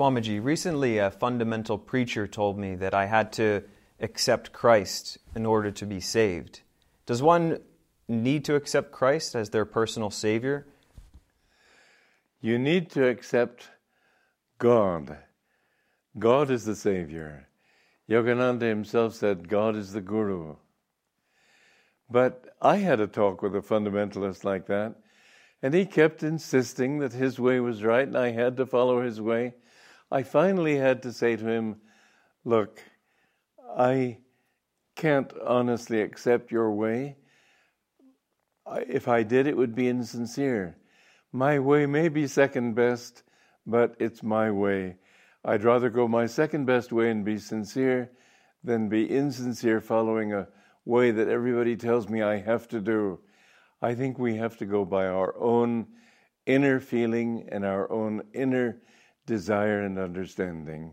Swamiji, recently a fundamental preacher told me that I had to accept Christ in order to be saved. Does one need to accept Christ as their personal Savior? You need to accept God. God is the Savior. Yogananda himself said, God is the Guru. But I had a talk with a fundamentalist like that, and he kept insisting that his way was right, and I had to follow his way. I finally had to say to him, Look, I can't honestly accept your way. If I did, it would be insincere. My way may be second best, but it's my way. I'd rather go my second best way and be sincere than be insincere following a way that everybody tells me I have to do. I think we have to go by our own inner feeling and our own inner desire and understanding.